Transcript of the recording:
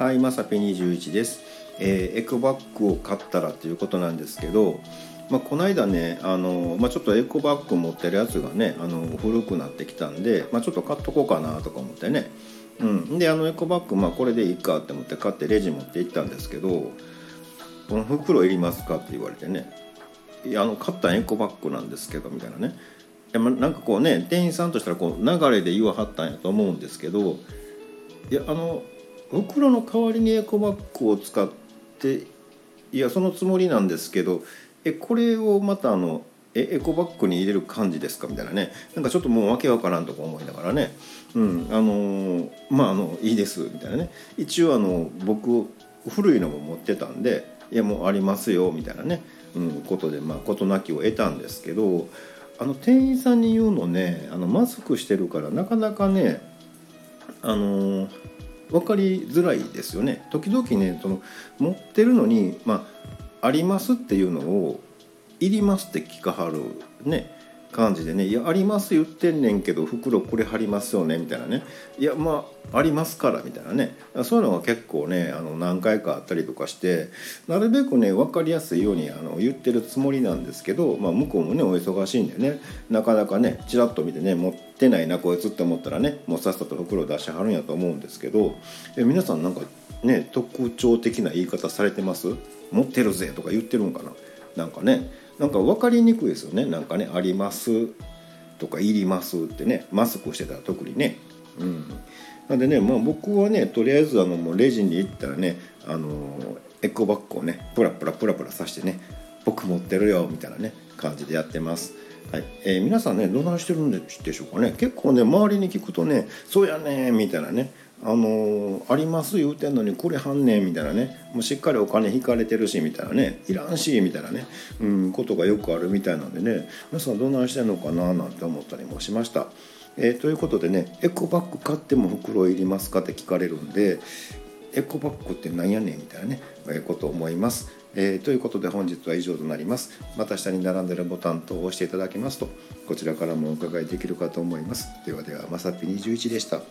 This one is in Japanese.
はい、まさぴ21です、えーエコバッグを買ったらということなんですけど、まあ、この間ねあの、まあ、ちょっとエコバッグ持ってるやつがねあの古くなってきたんで、まあ、ちょっと買っとこうかなとか思ってね、うん、であのエコバッグ、まあ、これでいいかって思って買ってレジ持って行ったんですけど「この袋いりますか?」って言われてね「いやあの買ったエコバッグなんですけど」みたいなね。いやまあなんかこうね店員さんとしたらこう流れで言わはったんやと思うんですけどいやあの袋の代わりにエコバッグを使っていやそのつもりなんですけどえこれをまたあのえエコバッグに入れる感じですか？みたいなね。なんかちょっともうわけわからんとか思いながらね。うんあのーまああのいいですみたいなね。一応あの僕古いのも持ってたんでいやもうありますよみたいなね、うん、ことでまあ事なきを得たんですけどあの店員さんに言うのねあのマスクしてるからなかなかねあの分かりづらいですよね。時々ねその持ってるのに、まあ、ありますっていうのをいりますって聞かはるね。感じでね「いやあります言ってんねんけど袋これ貼りますよね」みたいなね「いやまあありますから」みたいなね。そういうのが結構ねあの何回かあったりとかしてなるべくね分かりやすいようにあの言ってるつもりなんですけど、まあ、向こうもねお忙しいんでね。なかなかねちらっと見てね持ってないなこいつって思ったらねもうさっさと袋出してはるんやと思うんですけど皆さんなんかね特徴的な言い方されてます？持ってるぜとか言ってるんかな？なんかねなんか分かりにくいですよね。なんかね「あります」とか「いります」ってね。マスクしてたら特にね。うん、なんでね、まあ、僕はねとりあえずあのもうレジに行ったらねあのエコバッグをねプラプラプラプラさしてね「僕持ってるよ」みたいなね感じでやってます。はい。えー皆さんねどないしてるんでしょうかね。結構ね周りに聞くとね「そうやね」みたいなね。あのあります言うてんのにこれはんねんみたいなねもうしっかりお金引かれてるしみたいなねいらんしみたいなね、うん、ことがよくあるみたいなんでね皆さんどんないしてんのかななんて思ったりもしました。えーということでねエコバッグ買っても袋いりますかって聞かれるんでエコバッグってなんやねんみたいなね、えーこと思います。えーということで本日は以上となります。また下に並んでるボタン等を押していただきますとこちらからもお伺いできるかと思います。ではではまさぴ21でした。